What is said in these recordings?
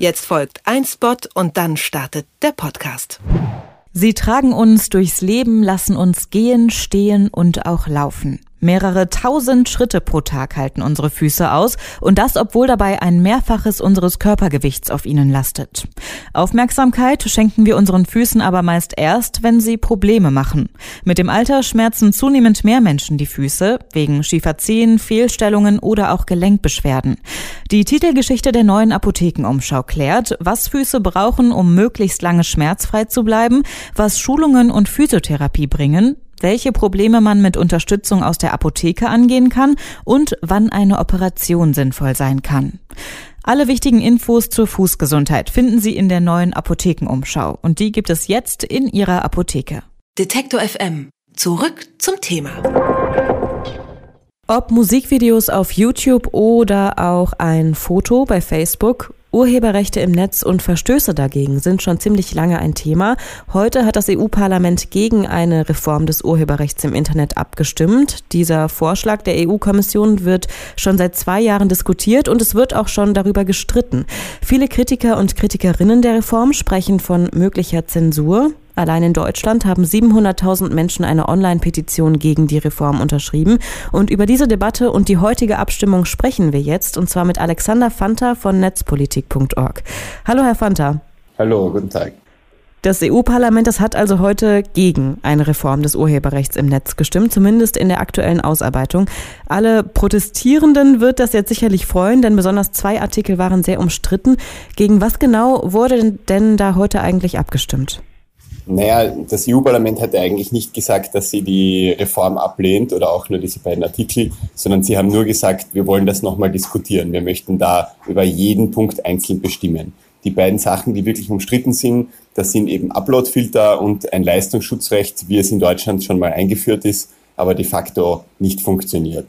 Jetzt folgt ein Spot und dann startet der Podcast. Sie tragen uns durchs Leben, lassen uns gehen, stehen und auch laufen. Mehrere tausend Schritte pro Tag halten unsere Füße aus und das, obwohl dabei ein Mehrfaches unseres Körpergewichts auf ihnen lastet. Aufmerksamkeit schenken wir unseren Füßen aber meist erst, wenn sie Probleme machen. Mit dem Alter schmerzen zunehmend mehr Menschen die Füße, wegen schiefer Zehen, Fehlstellungen oder auch Gelenkbeschwerden. Die Titelgeschichte der neuen Apothekenumschau klärt, was Füße brauchen, um möglichst lange schmerzfrei zu bleiben, was Schulungen und Physiotherapie bringen, welche Probleme man mit Unterstützung aus der Apotheke angehen kann und wann eine Operation sinnvoll sein kann. Alle wichtigen Infos zur Fußgesundheit finden Sie in der neuen Apothekenumschau und die gibt es jetzt in Ihrer Apotheke. Detektor FM. Zurück zum Thema. Ob Musikvideos auf YouTube oder auch ein Foto bei Facebook Urheberrechte im Netz und Verstöße dagegen sind schon ziemlich lange ein Thema. Heute hat das EU-Parlament gegen eine Reform des Urheberrechts im Internet abgestimmt. Dieser Vorschlag der EU-Kommission wird schon seit zwei Jahren diskutiert und es wird auch schon darüber gestritten. Viele Kritiker und Kritikerinnen der Reform sprechen von möglicher Zensur. Allein in Deutschland haben 700.000 Menschen eine Online-Petition gegen die Reform unterschrieben. Und über diese Debatte und die heutige Abstimmung sprechen wir jetzt, und zwar mit Alexander Fanta von netzpolitik.org. Hallo, Herr Fanta. Hallo, guten Tag. Das EU-Parlament, das hat also heute gegen eine Reform des Urheberrechts im Netz gestimmt, zumindest in der aktuellen Ausarbeitung. Alle Protestierenden wird das jetzt sicherlich freuen, denn besonders zwei Artikel waren sehr umstritten. Gegen was genau wurde denn da heute eigentlich abgestimmt? Naja, das EU-Parlament hat eigentlich nicht gesagt, dass sie die Reform ablehnt oder auch nur diese beiden Artikel, sondern sie haben nur gesagt, wir wollen das nochmal diskutieren. Wir möchten da über jeden Punkt einzeln bestimmen. Die beiden Sachen, die wirklich umstritten sind, das sind eben Uploadfilter und ein Leistungsschutzrecht, wie es in Deutschland schon mal eingeführt ist, aber de facto nicht funktioniert.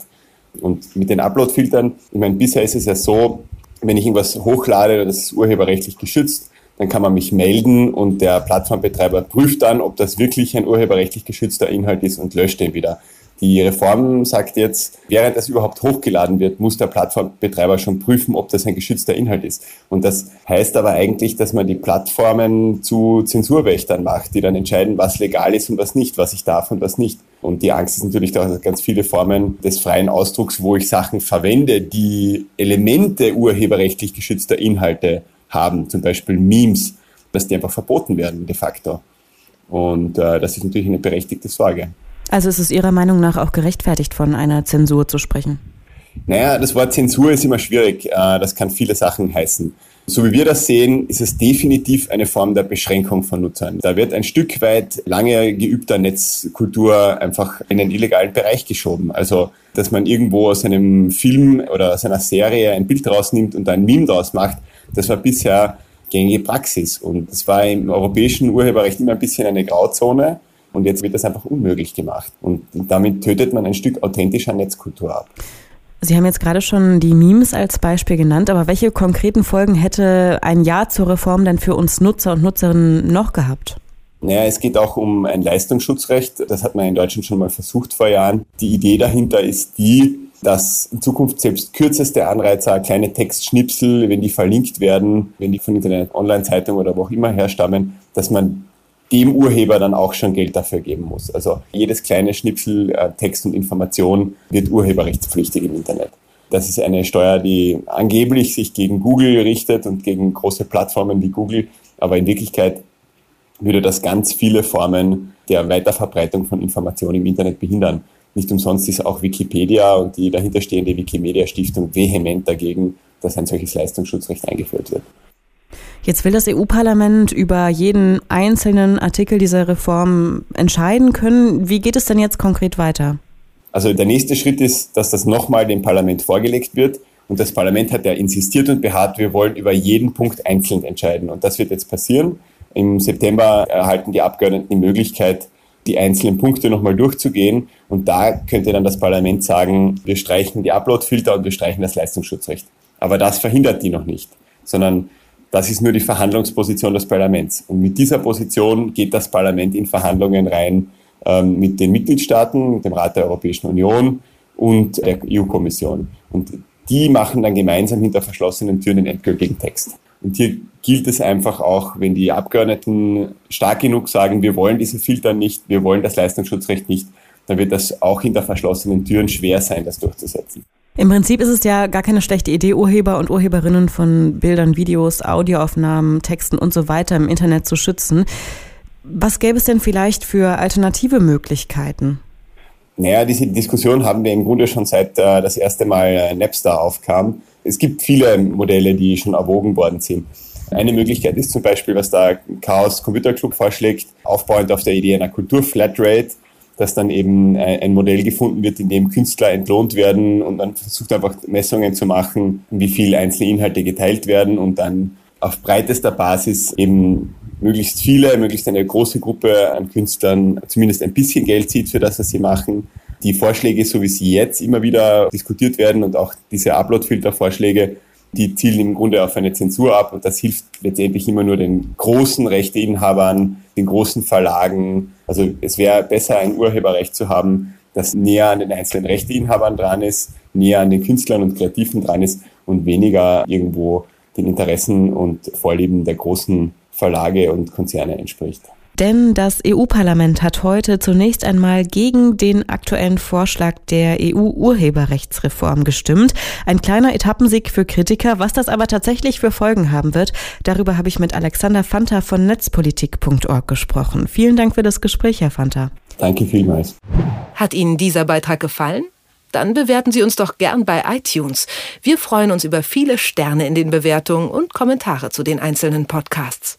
Und mit den Uploadfiltern, ich meine, bisher ist es ja so, wenn ich irgendwas hochlade, das ist urheberrechtlich geschützt, dann kann man mich melden und der Plattformbetreiber prüft dann, ob das wirklich ein urheberrechtlich geschützter Inhalt ist und löscht den wieder. Die Reform sagt jetzt, während das überhaupt hochgeladen wird, muss der Plattformbetreiber schon prüfen, ob das ein geschützter Inhalt ist. Und das heißt aber eigentlich, dass man die Plattformen zu Zensurwächtern macht, die dann entscheiden, was legal ist und was nicht, was ich darf und was nicht. Und die Angst ist natürlich, dass ganz viele Formen des freien Ausdrucks, wo ich Sachen verwende, die Elemente urheberrechtlich geschützter Inhalte haben, zum Beispiel Memes, dass die einfach verboten werden de facto. Und äh, das ist natürlich eine berechtigte Sorge. Also ist es Ihrer Meinung nach auch gerechtfertigt, von einer Zensur zu sprechen? Naja, das Wort Zensur ist immer schwierig. Äh, das kann viele Sachen heißen. So wie wir das sehen, ist es definitiv eine Form der Beschränkung von Nutzern. Da wird ein Stück weit lange geübter Netzkultur einfach in den illegalen Bereich geschoben. Also, dass man irgendwo aus einem Film oder aus einer Serie ein Bild rausnimmt und ein Meme draus macht, das war bisher gängige Praxis. Und das war im europäischen Urheberrecht immer ein bisschen eine Grauzone. Und jetzt wird das einfach unmöglich gemacht. Und damit tötet man ein Stück authentischer Netzkultur ab. Sie haben jetzt gerade schon die Memes als Beispiel genannt, aber welche konkreten Folgen hätte ein Ja zur Reform denn für uns Nutzer und Nutzerinnen noch gehabt? Naja, es geht auch um ein Leistungsschutzrecht. Das hat man in Deutschland schon mal versucht vor Jahren. Die Idee dahinter ist die, dass in Zukunft selbst kürzeste Anreizer, kleine Textschnipsel, wenn die verlinkt werden, wenn die von Internet, Online-Zeitung oder wo auch immer herstammen, dass man dem Urheber dann auch schon Geld dafür geben muss. Also jedes kleine Schnipsel äh, Text und Information wird urheberrechtspflichtig im Internet. Das ist eine Steuer, die angeblich sich gegen Google richtet und gegen große Plattformen wie Google, aber in Wirklichkeit würde das ganz viele Formen der Weiterverbreitung von Informationen im Internet behindern. Nicht umsonst ist auch Wikipedia und die dahinterstehende Wikimedia Stiftung vehement dagegen, dass ein solches Leistungsschutzrecht eingeführt wird. Jetzt will das EU-Parlament über jeden einzelnen Artikel dieser Reform entscheiden können. Wie geht es denn jetzt konkret weiter? Also der nächste Schritt ist, dass das nochmal dem Parlament vorgelegt wird. Und das Parlament hat ja insistiert und beharrt, wir wollen über jeden Punkt einzeln entscheiden. Und das wird jetzt passieren. Im September erhalten die Abgeordneten die Möglichkeit, die einzelnen Punkte nochmal durchzugehen. Und da könnte dann das Parlament sagen, wir streichen die Uploadfilter und wir streichen das Leistungsschutzrecht. Aber das verhindert die noch nicht, sondern das ist nur die Verhandlungsposition des Parlaments. Und mit dieser Position geht das Parlament in Verhandlungen rein ähm, mit den Mitgliedstaaten, mit dem Rat der Europäischen Union und der EU-Kommission. Und die machen dann gemeinsam hinter verschlossenen Türen den endgültigen Text. Und hier gilt es einfach auch, wenn die Abgeordneten stark genug sagen, wir wollen diese Filter nicht, wir wollen das Leistungsschutzrecht nicht, dann wird das auch hinter verschlossenen Türen schwer sein, das durchzusetzen. Im Prinzip ist es ja gar keine schlechte Idee, Urheber und Urheberinnen von Bildern, Videos, Audioaufnahmen, Texten und so weiter im Internet zu schützen. Was gäbe es denn vielleicht für alternative Möglichkeiten? Naja, diese Diskussion haben wir im Grunde schon seit äh, das erste Mal äh, Napster aufkam. Es gibt viele Modelle, die schon erwogen worden sind. Eine Möglichkeit ist zum Beispiel, was der Chaos Computer Club vorschlägt, aufbauend auf der Idee einer Kultur-Flatrate, dass dann eben äh, ein Modell gefunden wird, in dem Künstler entlohnt werden und dann versucht einfach Messungen zu machen, wie viel einzelne Inhalte geteilt werden und dann auf breitester Basis eben möglichst viele, möglichst eine große Gruppe an Künstlern zumindest ein bisschen Geld zieht für das, was sie machen. Die Vorschläge, so wie sie jetzt immer wieder diskutiert werden und auch diese Upload-Filter-Vorschläge, die zielen im Grunde auf eine Zensur ab und das hilft letztendlich immer nur den großen Rechteinhabern, den großen Verlagen. Also es wäre besser, ein Urheberrecht zu haben, das näher an den einzelnen Rechteinhabern dran ist, näher an den Künstlern und Kreativen dran ist und weniger irgendwo den Interessen und Vorlieben der großen Verlage und Konzerne entspricht. Denn das EU-Parlament hat heute zunächst einmal gegen den aktuellen Vorschlag der EU-Urheberrechtsreform gestimmt. Ein kleiner Etappensieg für Kritiker. Was das aber tatsächlich für Folgen haben wird, darüber habe ich mit Alexander Fanta von netzpolitik.org gesprochen. Vielen Dank für das Gespräch, Herr Fanta. Danke vielmals. Hat Ihnen dieser Beitrag gefallen? Dann bewerten Sie uns doch gern bei iTunes. Wir freuen uns über viele Sterne in den Bewertungen und Kommentare zu den einzelnen Podcasts.